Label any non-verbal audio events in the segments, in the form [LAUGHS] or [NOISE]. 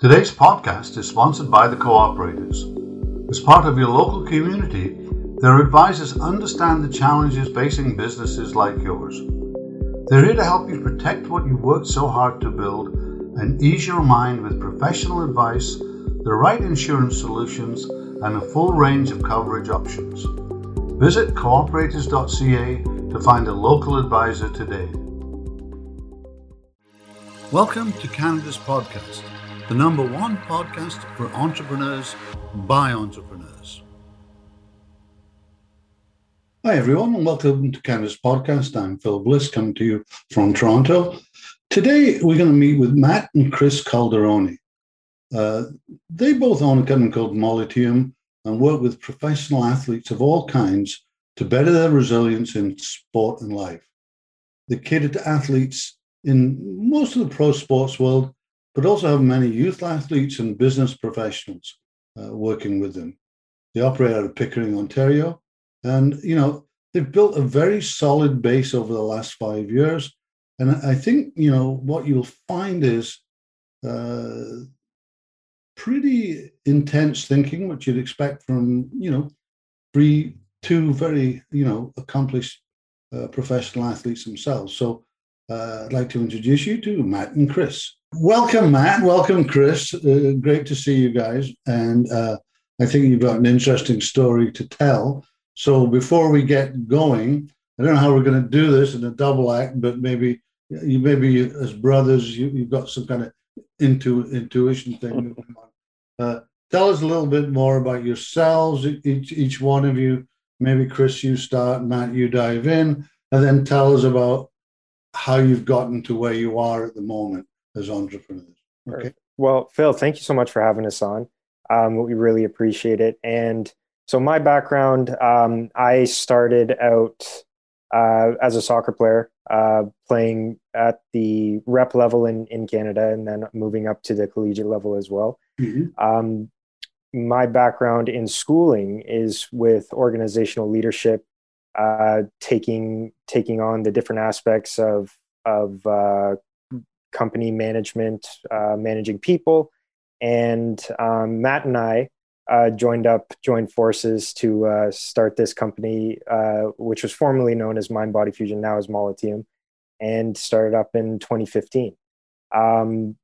Today's podcast is sponsored by the Cooperators. As part of your local community, their advisors understand the challenges facing businesses like yours. They're here to help you protect what you've worked so hard to build and ease your mind with professional advice, the right insurance solutions, and a full range of coverage options. Visit cooperators.ca to find a local advisor today. Welcome to Canada's podcast the number one podcast for entrepreneurs by entrepreneurs. Hi, everyone, and welcome to Canada's podcast. I'm Phil Bliss, coming to you from Toronto. Today, we're going to meet with Matt and Chris Calderoni. Uh, they both own a company called Molliteum and work with professional athletes of all kinds to better their resilience in sport and life. They cater to athletes in most of the pro sports world but also have many youth athletes and business professionals uh, working with them. They operate out of Pickering, Ontario, and you know they've built a very solid base over the last five years. And I think you know what you'll find is uh, pretty intense thinking, which you'd expect from you know three, two very you know accomplished uh, professional athletes themselves. So uh, I'd like to introduce you to Matt and Chris. Welcome, Matt. Welcome, Chris. Uh, great to see you guys. And uh, I think you've got an interesting story to tell. So before we get going, I don't know how we're going to do this in a double act, but maybe you maybe as brothers you, you've got some kind of intu, intuition thing. Uh, tell us a little bit more about yourselves, each each one of you. Maybe Chris, you start, Matt, you dive in, and then tell us about how you've gotten to where you are at the moment as entrepreneurs. Okay. Well, Phil, thank you so much for having us on. Um, we really appreciate it. And so, my background, um, I started out uh, as a soccer player, uh, playing at the rep level in, in Canada and then moving up to the collegiate level as well. Mm-hmm. Um, my background in schooling is with organizational leadership, uh, taking taking on the different aspects of of uh, company management, uh, managing people. And um, Matt and I uh, joined up, joined forces to uh, start this company, uh, which was formerly known as Mind Body Fusion, now as Molliteum, and started up in 2015. Um,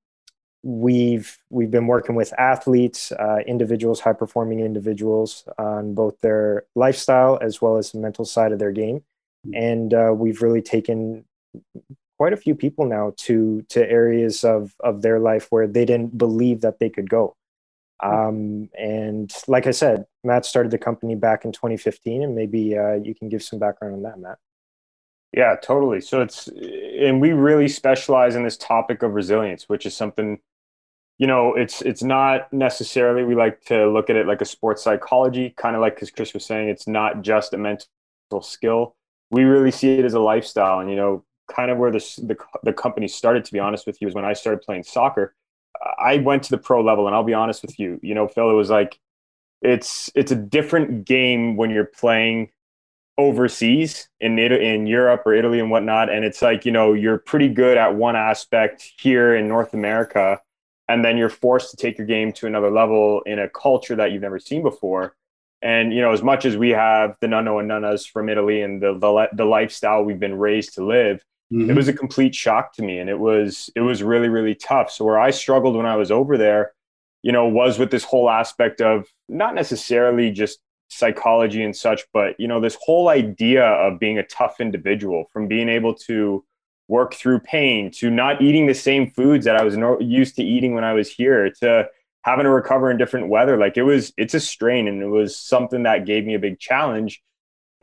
we've we've been working with athletes, uh, individuals, high performing individuals on both their lifestyle as well as the mental side of their game, mm. and uh, we've really taken quite a few people now to to areas of of their life where they didn't believe that they could go. Um, and like i said matt started the company back in 2015 and maybe uh, you can give some background on that matt. Yeah totally. So it's and we really specialize in this topic of resilience which is something you know it's it's not necessarily we like to look at it like a sports psychology kind of like because chris was saying it's not just a mental skill. We really see it as a lifestyle and you know kind of where this, the, the company started, to be honest with you, is when I started playing soccer. I went to the pro level, and I'll be honest with you, you know, Phil, it was like it's it's a different game when you're playing overseas in in Europe or Italy and whatnot, and it's like you know you're pretty good at one aspect here in North America, and then you're forced to take your game to another level in a culture that you've never seen before. And you know, as much as we have the nunno and nunnas from Italy and the the, the lifestyle we've been raised to live, Mm-hmm. It was a complete shock to me, and it was it was really really tough. So where I struggled when I was over there, you know, was with this whole aspect of not necessarily just psychology and such, but you know, this whole idea of being a tough individual, from being able to work through pain to not eating the same foods that I was no- used to eating when I was here to having to recover in different weather. Like it was, it's a strain, and it was something that gave me a big challenge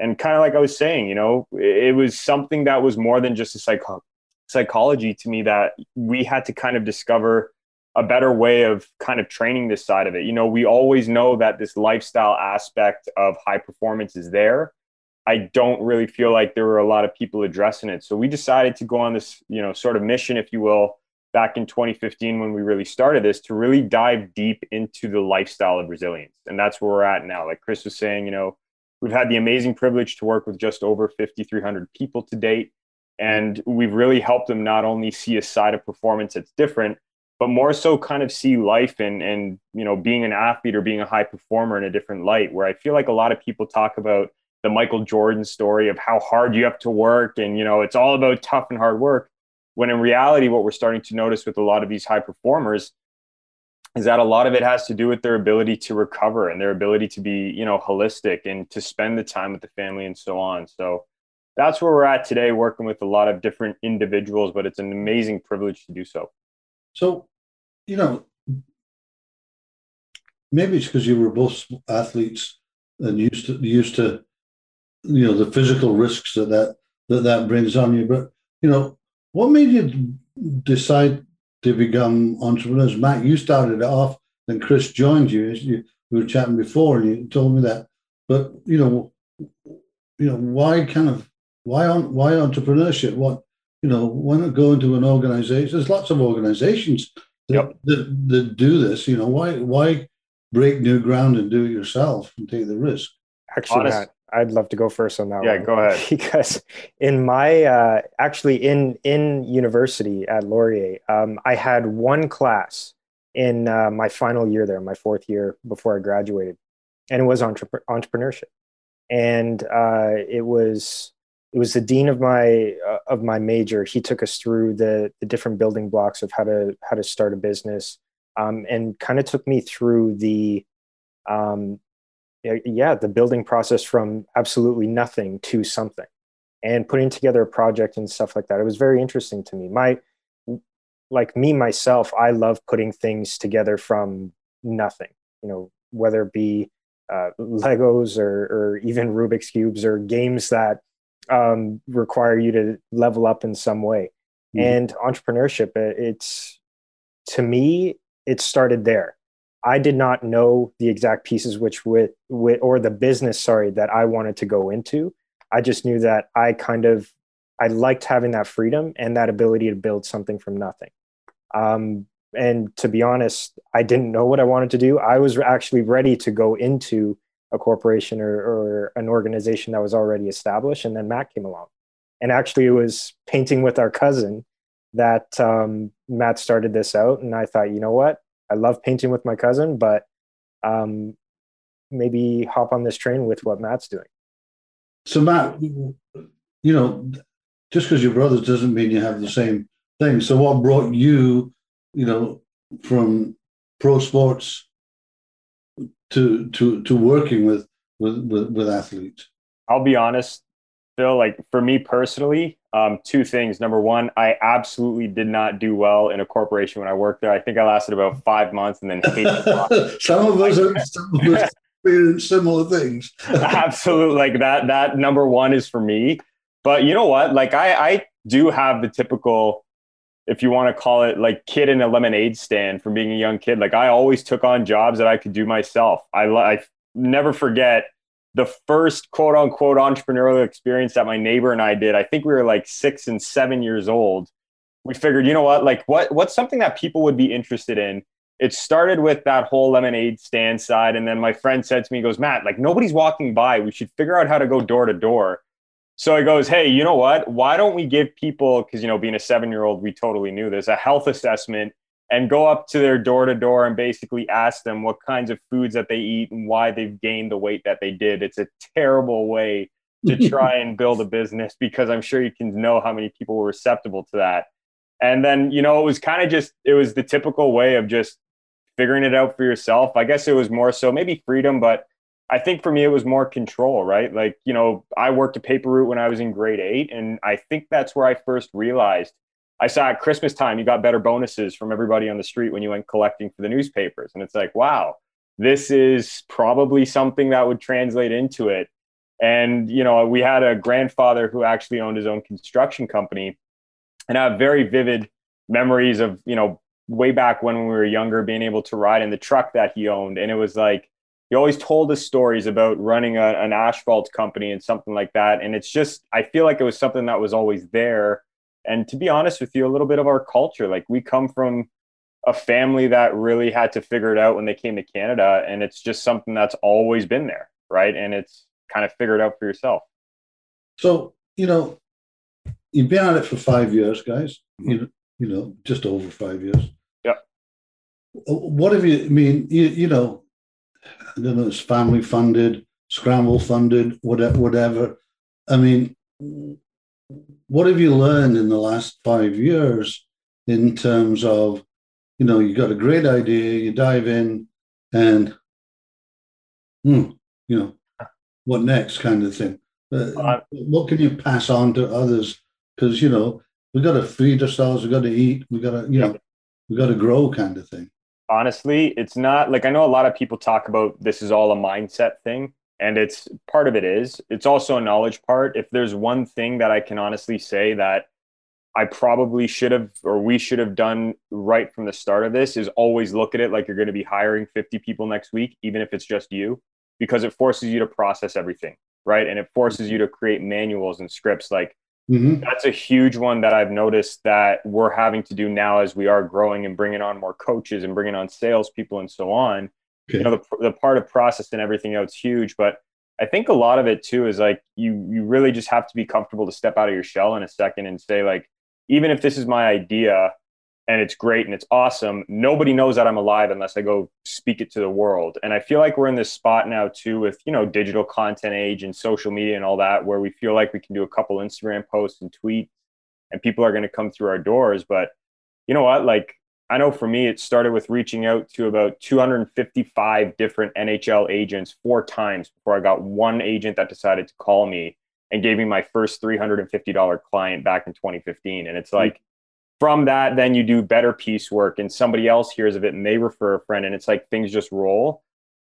and kind of like I was saying, you know, it was something that was more than just a psycho- psychology to me that we had to kind of discover a better way of kind of training this side of it. You know, we always know that this lifestyle aspect of high performance is there. I don't really feel like there were a lot of people addressing it. So we decided to go on this, you know, sort of mission, if you will, back in 2015 when we really started this to really dive deep into the lifestyle of resilience. And that's where we're at now. Like Chris was saying, you know, We've had the amazing privilege to work with just over 5,300 people to date. And we've really helped them not only see a side of performance that's different, but more so kind of see life and and you know being an athlete or being a high performer in a different light. Where I feel like a lot of people talk about the Michael Jordan story of how hard you have to work and you know it's all about tough and hard work when in reality what we're starting to notice with a lot of these high performers is that a lot of it has to do with their ability to recover and their ability to be you know holistic and to spend the time with the family and so on. So that's where we're at today working with a lot of different individuals but it's an amazing privilege to do so. So you know maybe it's because you were both athletes and used to used to you know the physical risks that that that, that brings on you but you know what made you decide to become entrepreneurs. Matt you started it off then chris joined you, you we were chatting before and you told me that. But you know you know why kind of why on why entrepreneurship? What you know why not go into an organization? There's lots of organizations that, yep. that, that do this you know why why break new ground and do it yourself and take the risk? Actually Honest, Matt, I'd love to go first on that yeah, one. go ahead. [LAUGHS] Because in my uh, actually in in university at Laurier, um, I had one class in uh, my final year there, my fourth year before I graduated, and it was entre- entrepreneurship, and uh, it was it was the dean of my uh, of my major. He took us through the the different building blocks of how to how to start a business, um, and kind of took me through the um, yeah, the building process from absolutely nothing to something and putting together a project and stuff like that. It was very interesting to me. My, like me, myself, I love putting things together from nothing, you know, whether it be uh, Legos or, or even Rubik's Cubes or games that um, require you to level up in some way. Mm-hmm. And entrepreneurship, it's to me, it started there I did not know the exact pieces which with, with or the business, sorry, that I wanted to go into. I just knew that I kind of I liked having that freedom and that ability to build something from nothing. Um, and to be honest, I didn't know what I wanted to do. I was actually ready to go into a corporation or, or an organization that was already established, and then Matt came along. And actually, it was painting with our cousin that um, Matt started this out, and I thought, you know what, I love painting with my cousin, but um, maybe hop on this train with what Matt's doing. So Matt, you know, just because you're brothers doesn't mean you have the same thing. So what brought you, you know, from pro sports to to to working with with with, with athletes? I'll be honest, Phil. Like for me personally, um, two things. Number one, I absolutely did not do well in a corporation when I worked there. I think I lasted about five months and then [LAUGHS] some of us are some of us experienced similar things. [LAUGHS] absolutely, like that. That number one is for me. But you know what? Like I, I do have the typical, if you want to call it like kid in a lemonade stand from being a young kid. Like I always took on jobs that I could do myself. I, I never forget the first quote unquote entrepreneurial experience that my neighbor and I did, I think we were like six and seven years old. We figured, you know what, like what what's something that people would be interested in? It started with that whole lemonade stand side. And then my friend said to me, he goes, Matt, like nobody's walking by. We should figure out how to go door to door. So he goes, Hey, you know what? Why don't we give people, because you know, being a seven-year-old, we totally knew this, a health assessment and go up to their door to door and basically ask them what kinds of foods that they eat and why they've gained the weight that they did. It's a terrible way to [LAUGHS] try and build a business because I'm sure you can know how many people were receptible to that. And then, you know, it was kind of just, it was the typical way of just figuring it out for yourself. I guess it was more so maybe freedom, but I think for me, it was more control, right? Like, you know, I worked a paper route when I was in grade eight. And I think that's where I first realized I saw at Christmas time you got better bonuses from everybody on the street when you went collecting for the newspapers. And it's like, wow, this is probably something that would translate into it. And, you know, we had a grandfather who actually owned his own construction company. And I have very vivid memories of, you know, way back when we were younger, being able to ride in the truck that he owned. And it was like, he always told us stories about running a, an asphalt company and something like that. And it's just, I feel like it was something that was always there and to be honest with you, a little bit of our culture. Like we come from a family that really had to figure it out when they came to Canada, and it's just something that's always been there, right? And it's kind of figured out for yourself. So you know, you've been at it for five years, guys. Mm-hmm. You know, you know, just over five years. Yeah. Uh, what have you? I mean, you, you know, I don't know. It's family funded, scramble funded, whatever. Whatever. I mean, what have you learned in the last five years in terms of, you know, you got a great idea, you dive in, and, hmm, you know, what next kind of thing. Uh, uh, what can you pass on to others? Because you know we got to feed ourselves, we got to eat, we got to you know we got to grow, kind of thing. Honestly, it's not like I know a lot of people talk about this is all a mindset thing, and it's part of it is. It's also a knowledge part. If there's one thing that I can honestly say that I probably should have or we should have done right from the start of this is always look at it like you're going to be hiring 50 people next week, even if it's just you, because it forces you to process everything right? And it forces you to create manuals and scripts. Like mm-hmm. that's a huge one that I've noticed that we're having to do now as we are growing and bringing on more coaches and bringing on salespeople and so on. Okay. You know, the, the part of process and everything else huge, but I think a lot of it too is like you you really just have to be comfortable to step out of your shell in a second and say like even if this is my idea and it's great and it's awesome. Nobody knows that I'm alive unless I go speak it to the world. And I feel like we're in this spot now too with, you know, digital content age and social media and all that, where we feel like we can do a couple Instagram posts and tweets and people are going to come through our doors. But you know what? Like, I know for me, it started with reaching out to about 255 different NHL agents four times before I got one agent that decided to call me and gave me my first $350 client back in 2015. And it's hmm. like, from that, then you do better piecework and somebody else hears of it and they refer a friend and it's like things just roll.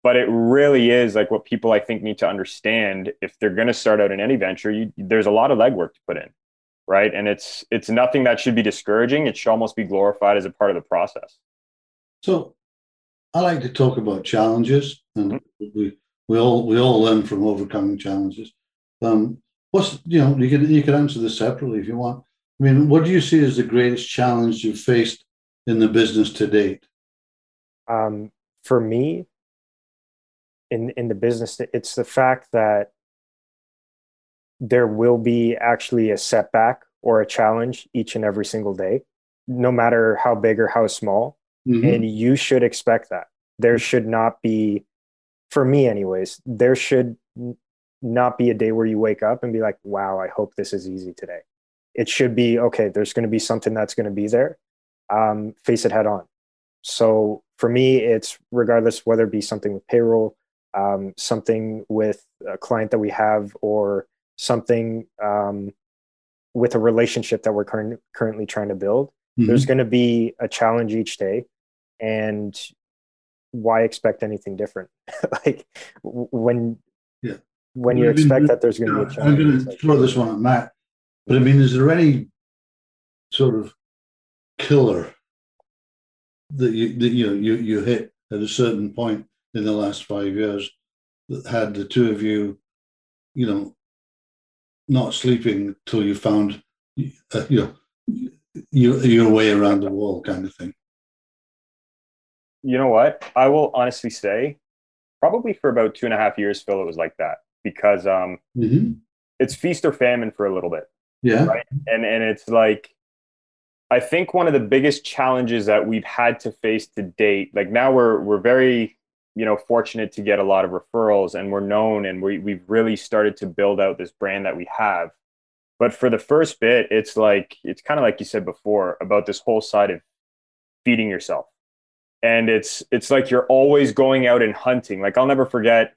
But it really is like what people I think need to understand if they're going to start out in any venture, you, there's a lot of legwork to put in. Right. And it's it's nothing that should be discouraging. It should almost be glorified as a part of the process. So I like to talk about challenges and mm-hmm. we, we all we all learn from overcoming challenges. Um, what's you know, you can you can answer this separately if you want I mean, what do you see as the greatest challenge you've faced in the business to date? Um, for me, in in the business, it's the fact that there will be actually a setback or a challenge each and every single day, no matter how big or how small. Mm-hmm. And you should expect that. There should not be, for me, anyways, there should not be a day where you wake up and be like, wow, I hope this is easy today it should be okay there's going to be something that's going to be there um, face it head on so for me it's regardless whether it be something with payroll um, something with a client that we have or something um, with a relationship that we're current, currently trying to build mm-hmm. there's going to be a challenge each day. And why expect anything different? [LAUGHS] Like when yeah. when you expect that there's going to be a challenge i'm going to throw this one at matt. But I mean, is there any sort of killer that you that you know you you hit at a certain point in the last five years that had the two of you, you know, not sleeping till you found, uh, you know, your your way around the wall, kind of thing. You know what? I will honestly say, probably for about two and a half years, Phil, it was like that because um, mm-hmm. it's feast or famine for a little bit. Yeah. Right? And and it's like I think one of the biggest challenges that we've had to face to date, like now we're we're very, you know, fortunate to get a lot of referrals and we're known and we we've really started to build out this brand that we have. But for the first bit, it's like it's kind of like you said before about this whole side of feeding yourself. And it's it's like you're always going out and hunting. Like I'll never forget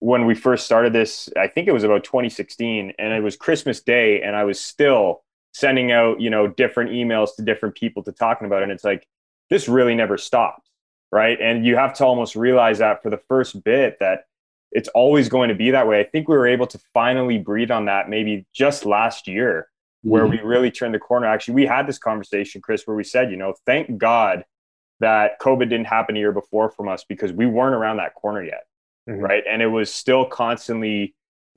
when we first started this, I think it was about 2016, and it was Christmas Day, and I was still sending out, you know, different emails to different people to talking about it. And it's like, this really never stops, right? And you have to almost realize that for the first bit that it's always going to be that way. I think we were able to finally breathe on that maybe just last year, where mm-hmm. we really turned the corner. Actually, we had this conversation, Chris, where we said, you know, thank God that COVID didn't happen a year before from us because we weren't around that corner yet mm-hmm. right? And it was still constantly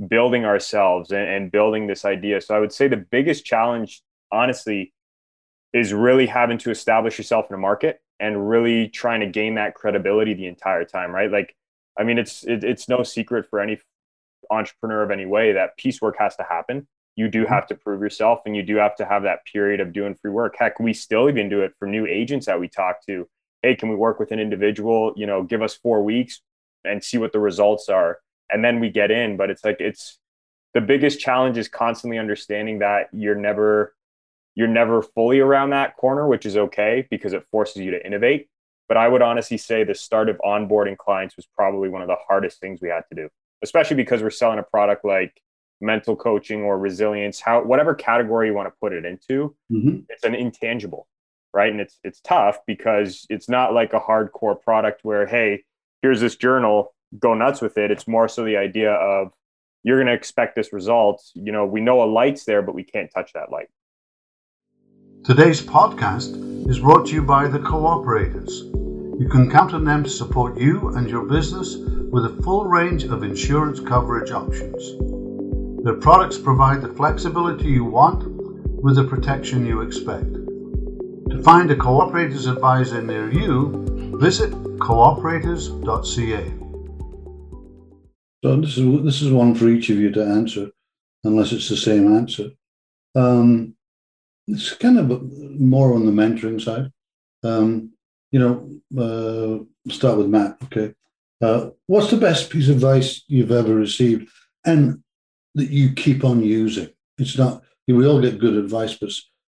building ourselves and, and building this idea. So I would say the biggest challenge, honestly, is really having to establish yourself in a market and really trying to gain that credibility the entire time, right? Like, I mean, it's it, it's no secret for any entrepreneur of any way that piecework has to happen. You do mm-hmm. have to prove yourself, and you do have to have that period of doing free work. Heck, we still even do it for new agents that we talk to hey, can we work with an individual? You know, give us four weeks and see what the results are. And then we get in. But it's like, it's the biggest challenge is constantly understanding that you're never, you're never fully around that corner, which is okay because it forces you to innovate. But I would honestly say the start of onboarding clients was probably one of the hardest things we had to do, especially because we're selling a product like mental coaching or resilience, how whatever category you want to put it into, mm-hmm. it's an intangible, right? And it's it's tough because it's not like a hardcore product where, hey, here's this journal, go nuts with it. It's more so the idea of you're going to expect this result. You know, we know a light's there, but we can't touch that light. Today's podcast is brought to you by the Cooperators. You can count on them to support you and your business with a full range of insurance coverage options. Their products provide the flexibility you want with the protection you expect. To find a Cooperators advisor near you, visit cooperators.ca. So this is this is one for each of you to answer, unless it's the same answer. Um, it's kind of more on the mentoring side. Um, you know, uh, start with Matt. Okay. Uh, what's the best piece of advice you've ever received and that you keep on using? It's not, we all get good advice, but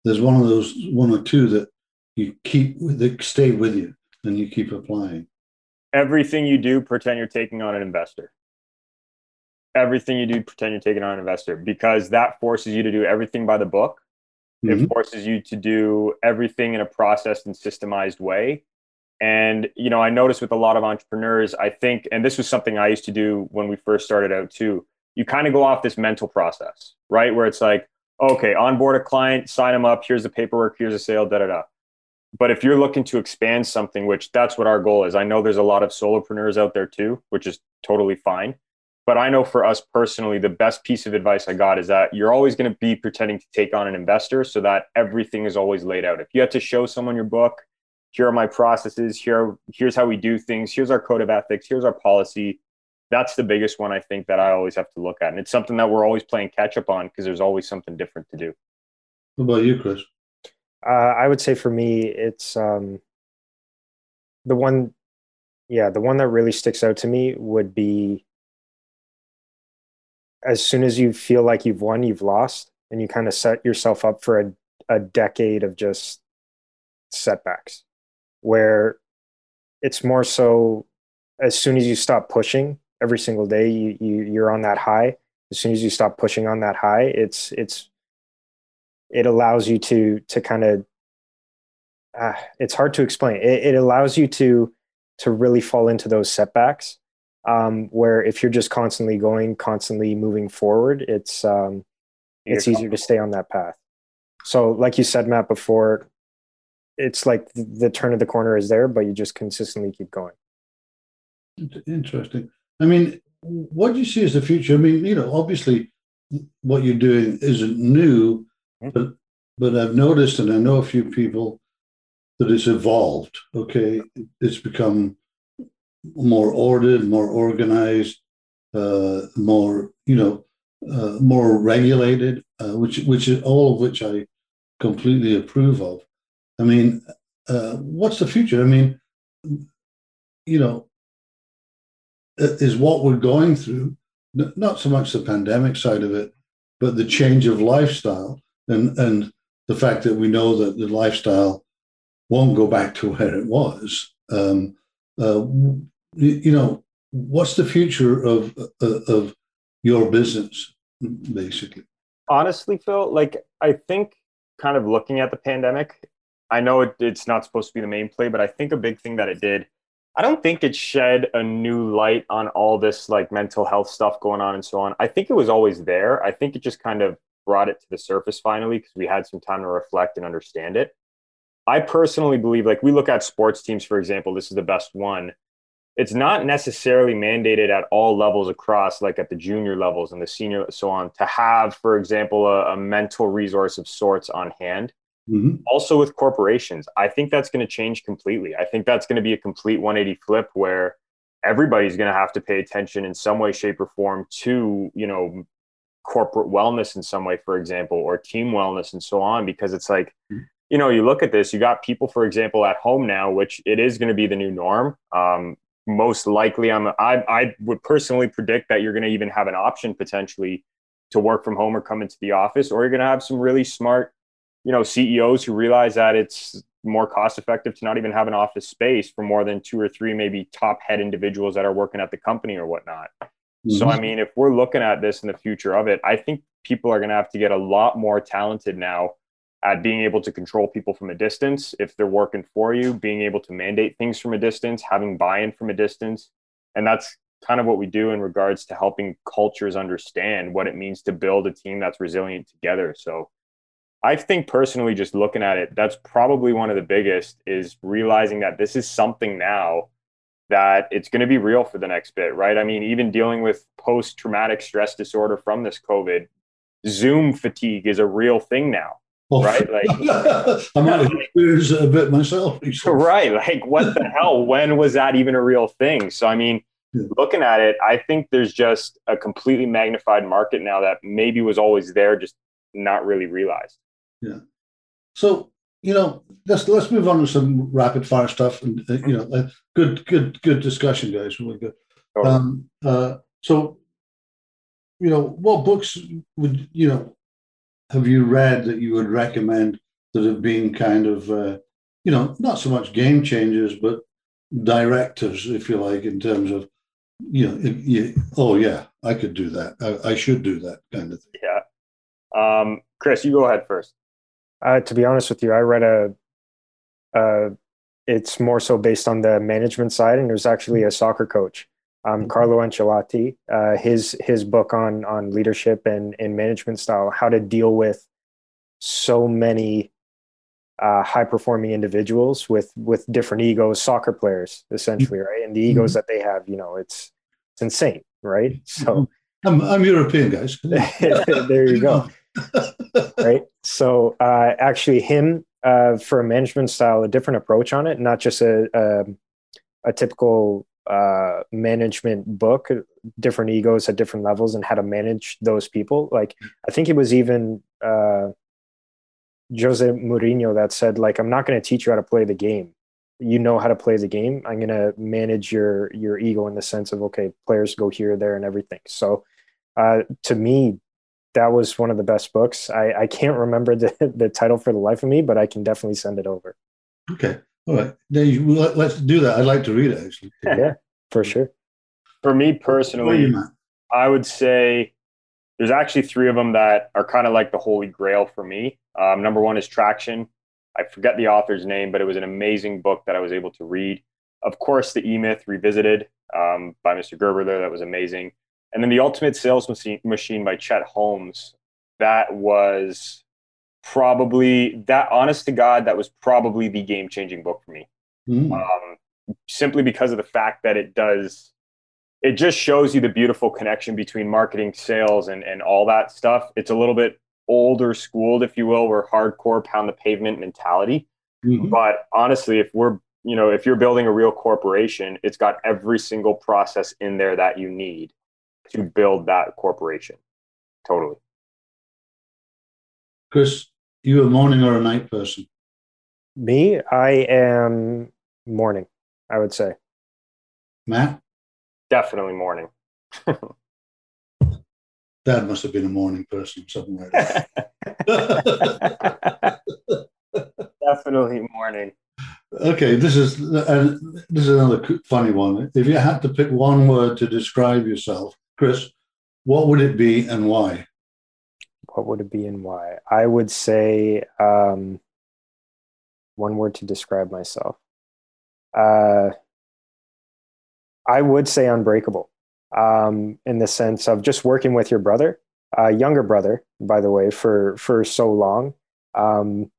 there's one of those, one or two that you keep, that stay with you and you keep applying. Everything you do, pretend you're taking on an investor. Everything you do, pretend you're taking on an investor because that forces you to do everything by the book Mm-hmm. It forces you to do everything in a processed and systemized way. And, you know, I noticed with a lot of entrepreneurs, I think, and this was something I used to do when we first started out too, you kind of go off this mental process, right? Where it's like, okay, onboard a client, sign them up, here's the paperwork, here's a sale, da da da. But if you're looking to expand something, which that's what our goal is, I know there's a lot of solopreneurs out there too, which is totally fine. But I know for us personally, the best piece of advice I got is that you're always going to be pretending to take on an investor so that everything is always laid out. If you have to show someone your book, here are my processes, here, here's how we do things, here's our code of ethics, here's our policy. That's the biggest one I think that I always have to look at. And it's something that we're always playing catch up on because there's always something different to do. What about you, Chris? Uh, I would say for me, it's um, the one, yeah, the one that really sticks out to me would be as soon as you feel like you've won, you've lost, and you kind of set yourself up for a, a decade of just setbacks where it's more so as soon as you stop pushing every single day you, you you're on that high. As soon as you stop pushing on that high it's it's it allows you to to kind of uh, it's hard to explain. It, it allows you to to really fall into those setbacks um, where if you're just constantly going, constantly moving forward, it's um, it's easier to stay on that path. So, like you said, Matt, before, it's like the turn of the corner is there, but you just consistently keep going. Interesting. I mean, what do you see as the future? I mean, you know, obviously, what you're doing isn't new, mm-hmm. but but I've noticed, and I know a few people that it's evolved. Okay, it's become more ordered, more organized, uh, more you know, uh, more regulated, uh, which which is all of which I completely approve of. I mean, uh, what's the future? I mean, you know, is what we're going through not so much the pandemic side of it, but the change of lifestyle and and the fact that we know that the lifestyle won't go back to where it was. Um, uh, you know, what's the future of uh, of your business, basically? Honestly, Phil, like I think, kind of looking at the pandemic, I know it, it's not supposed to be the main play, but I think a big thing that it did, I don't think it shed a new light on all this like mental health stuff going on and so on. I think it was always there. I think it just kind of brought it to the surface finally because we had some time to reflect and understand it. I personally believe, like we look at sports teams, for example, this is the best one it's not necessarily mandated at all levels across like at the junior levels and the senior so on to have for example a, a mental resource of sorts on hand mm-hmm. also with corporations i think that's going to change completely i think that's going to be a complete 180 flip where everybody's going to have to pay attention in some way shape or form to you know corporate wellness in some way for example or team wellness and so on because it's like mm-hmm. you know, you look at this, you got people, for example, at home now, which it is going to be the new norm. Um, most likely, I'm, I, I would personally predict that you're going to even have an option potentially to work from home or come into the office, or you're going to have some really smart, you know, CEOs who realize that it's more cost effective to not even have an office space for more than two or three, maybe top head individuals that are working at the company or whatnot. Mm-hmm. So, I mean, if we're looking at this in the future of it, I think people are going to have to get a lot more talented now being able to control people from a distance if they're working for you, being able to mandate things from a distance, having buy in from a distance. And that's kind of what we do in regards to helping cultures understand what it means to build a team that's resilient together. So I think personally, just looking at it, that's probably one of the biggest is realizing that this is something now that it's going to be real for the next bit, right? I mean, even dealing with post traumatic stress disorder from this COVID, Zoom fatigue is a real thing now Oh. Right? [LAUGHS] Like I might have experienced it a bit myself. [LAUGHS] Right. Like what the hell? When was that even a real thing? So I mean, yeah. looking at it, I think there's just a completely magnified market now that maybe was always there, just not really realized. Yeah. So you know, let's let's move on to some rapid fire stuff, and uh, you know, uh, good good good discussion, guys. Really good. Totally. Um, uh, so, you know, what books would you know have you read that you would recommend that have been kind of, uh, you know, not so much game changers, but directors, if you like, in terms of, you know, you, oh yeah, I could do that. I, I, should do that kind of thing. Yeah. Um, Chris, you go ahead first. Uh, to be honest with you, I read a, uh, it's more so based on the management side, and there's actually a soccer coach um, mm-hmm. Carlo Ancelotti, uh, his his book on on leadership and, and management style, how to deal with so many uh, high performing individuals with with different egos, soccer players essentially, right? And the egos mm-hmm. that they have, you know, it's it's insane, right? So I'm, I'm European, guys. [LAUGHS] there you go. [LAUGHS] right. So uh, actually, him uh, for a management style, a different approach on it, not just a a, a typical uh, management book, different egos at different levels, and how to manage those people. Like I think it was even uh, Jose Mourinho that said, like, I'm not going to teach you how to play the game. You know how to play the game. I'm going to manage your your ego in the sense of okay, players go here, there, and everything. So uh, to me, that was one of the best books. I, I can't remember the, [LAUGHS] the title for the life of me, but I can definitely send it over. Okay. All right. Then let, us do that. I'd like to read it actually. [LAUGHS] yeah, for sure. For me personally, I would say there's actually three of them that are kind of like the holy grail for me. Um, number one is Traction. I forget the author's name, but it was an amazing book that I was able to read. Of course, the E Myth Revisited um, by Mr. Gerber there, that was amazing. And then the Ultimate Sales Machine by Chet Holmes. That was probably that honest to god that was probably the game changing book for me. Mm. um, simply because of the fact that it does it just shows you the beautiful connection between marketing sales and, and all that stuff. It's a little bit older schooled if you will. We're hardcore pound the pavement mentality. Mm-hmm. but honestly if we're you know if you're building a real corporation it's got every single process in there that you need to build that corporation. Totally. Chris you a morning or a night person? Me, I am morning, I would say. Matt? Definitely morning. [LAUGHS] Dad must have been a morning person, something like that. [LAUGHS] Definitely morning. Okay, this is uh, this is another funny one. If you had to pick one word to describe yourself, Chris, what would it be and why? What would it be and why? I would say um, one word to describe myself. Uh, I would say unbreakable um, in the sense of just working with your brother, uh, younger brother, by the way, for for so long. Um,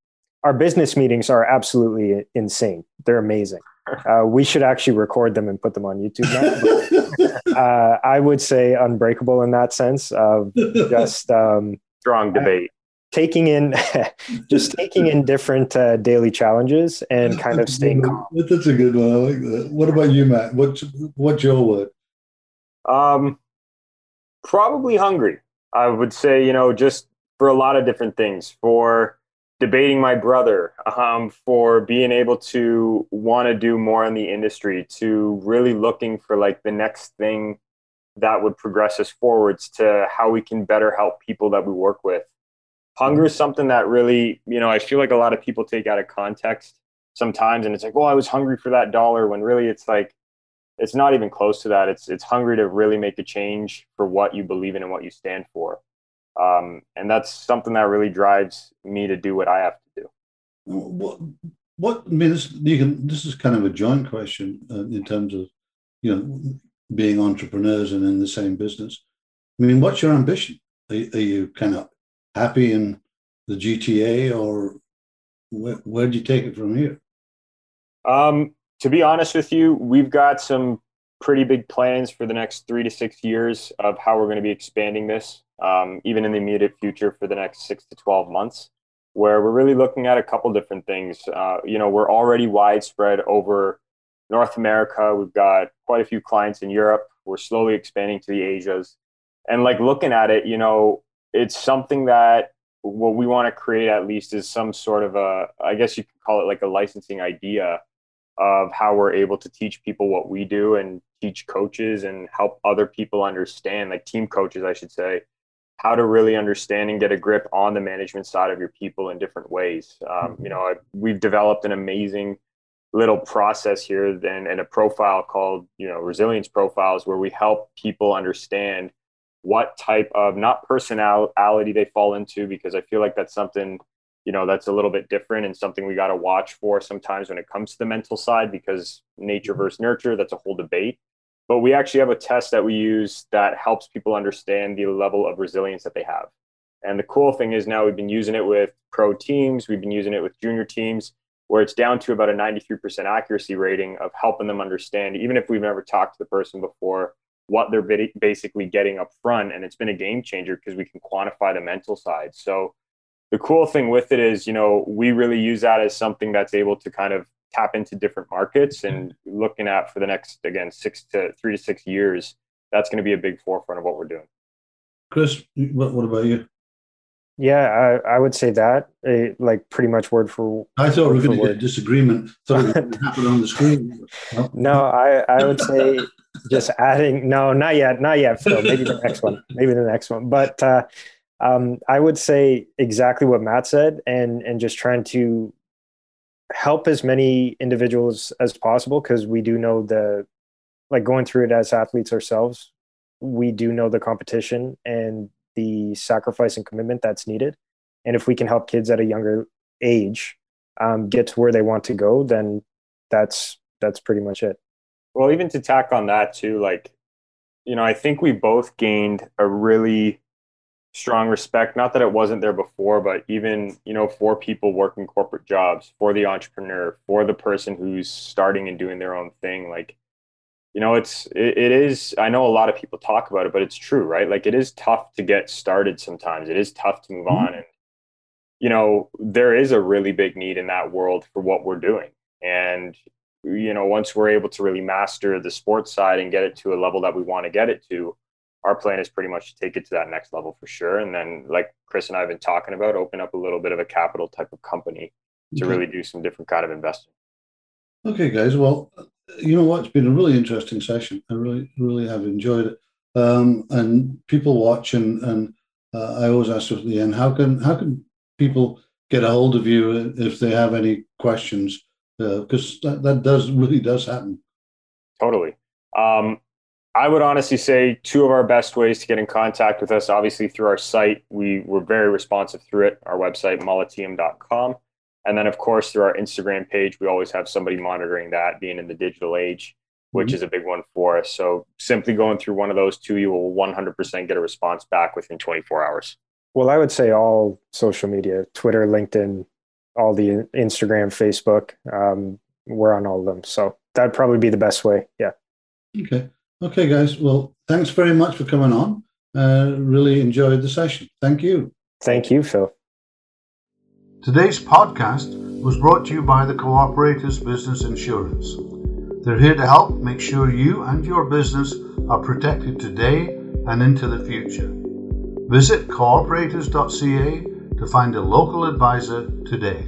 our business meetings are absolutely insane. They're amazing. [LAUGHS] Uh, we should actually record them and put them on YouTube now. But, [LAUGHS] uh, I would say unbreakable in that sense of [LAUGHS] just um, strong debate. taking in, [LAUGHS] just taking in different uh, daily challenges and kind of staying calm. That's a good one. I like that. What about you, Matt? What what's your word? Um, probably hungry. I would say, you know, just for a lot of different things. For debating my brother, um, for being able to want to do more in the industry, to really looking for like the next thing that would progress us forwards to how we can better help people that we work with. Hunger is something that really, you know, I feel like a lot of people take out of context sometimes and it's like, oh, I was hungry for that dollar when really it's like it's not even close to that. It's it's hungry to really make a change for what you believe in and what you stand for. Um, and that's something that really drives me to do what I have to do. What, what I mean, this, you can, this is kind of a joint question uh, in terms of, you know, being entrepreneurs and in the same business. I mean, what's your ambition? Are, are you kind of happy in the GTA or where, where do you take it from here? Um, to be honest with you, we've got some pretty big plans for the next three to six years of how we're going to be expanding this, um, even in the immediate future for the next six to 12 months, where we're really looking at a couple different things. Uh, you know, we're already widespread over North America. We've got quite a few clients in Europe. We're slowly expanding to the Asias. And like looking at it, you know, it's something that what we want to create at least is some sort of a, I guess you could call it like a licensing idea of how we're able to teach people what we do and teach coaches and help other people understand, like team coaches, I should say, how to really understand and get a grip on the management side of your people in different ways. Um, you know, we've developed an amazing little process here and, and a profile called, you know, resilience profiles, where we help people understand what type of not personality they fall into, because I feel like that's something you know that's a little bit different and something we got to watch for sometimes when it comes to the mental side because nature mm-hmm. versus nurture that's a whole debate but we actually have a test that we use that helps people understand the level of resilience that they have and the cool thing is now we've been using it with pro teams we've been using it with junior teams where it's down to about a 93% accuracy rating of helping them understand even if we've never talked to the person before what they're basically getting up front and it's been a game changer because we can quantify the mental side so the cool thing with it is, you know, we really use that as something that's able to kind of tap into different markets and looking at for the next, again, six to three to six years, that's going to be a big forefront of what we're doing. Chris, what, what about you? Yeah, I, I would say that, uh, like pretty much word for. I thought we were going to get a disagreement. Thought it would happen on the screen. [LAUGHS] No, no I, I would say just adding. No, not yet, not yet, Phil. Maybe the next one. Maybe the next one. But uh, um, I would say exactly what Matt said, and and just trying to help as many individuals as possible because we do know the like going through it as athletes ourselves. We do know the competition and the sacrifice and commitment that's needed, and if we can help kids at a younger age um, get to where they want to go, then that's that's pretty much it. Well, even to tack on that too, like you know, I think we both gained a really strong respect not that it wasn't there before but even you know for people working corporate jobs for the entrepreneur for the person who's starting and doing their own thing like you know it's it, it is i know a lot of people talk about it but it's true right like it is tough to get started sometimes it is tough to move mm-hmm. on and you know there is a really big need in that world for what we're doing and you know once we're able to really master the sports side and get it to a level that we want to get it to our plan is pretty much to take it to that next level for sure. And then, like Chris and I have been talking about, open up a little bit of a capital type of company to okay. really do some different kind of investing. Okay, guys. Well, you know what? It's been a really interesting session. I really, really have enjoyed it. Um, and people watch, and, and uh, I always ask at the end, how can how can people get a hold of you if they have any questions? Because uh, that, that does really does happen. Totally. Um, I would honestly say two of our best ways to get in contact with us, obviously through our site. We were very responsive through it, our website, molliteum.com. And then, of course, through our Instagram page, we always have somebody monitoring that, being in the digital age, which mm-hmm. is a big one for us. So simply going through one of those two, you will 100% get a response back within 24 hours. Well, I would say all social media Twitter, LinkedIn, all the Instagram, Facebook. Um, we're on all of them. So that'd probably be the best way. Yeah. Okay. Okay, guys. Well, thanks very much for coming on. Uh, really enjoyed the session. Thank you. Thank you, Phil. Today's podcast was brought to you by the Cooperators Business Insurance. They're here to help make sure you and your business are protected today and into the future. Visit cooperators.ca to find a local advisor today.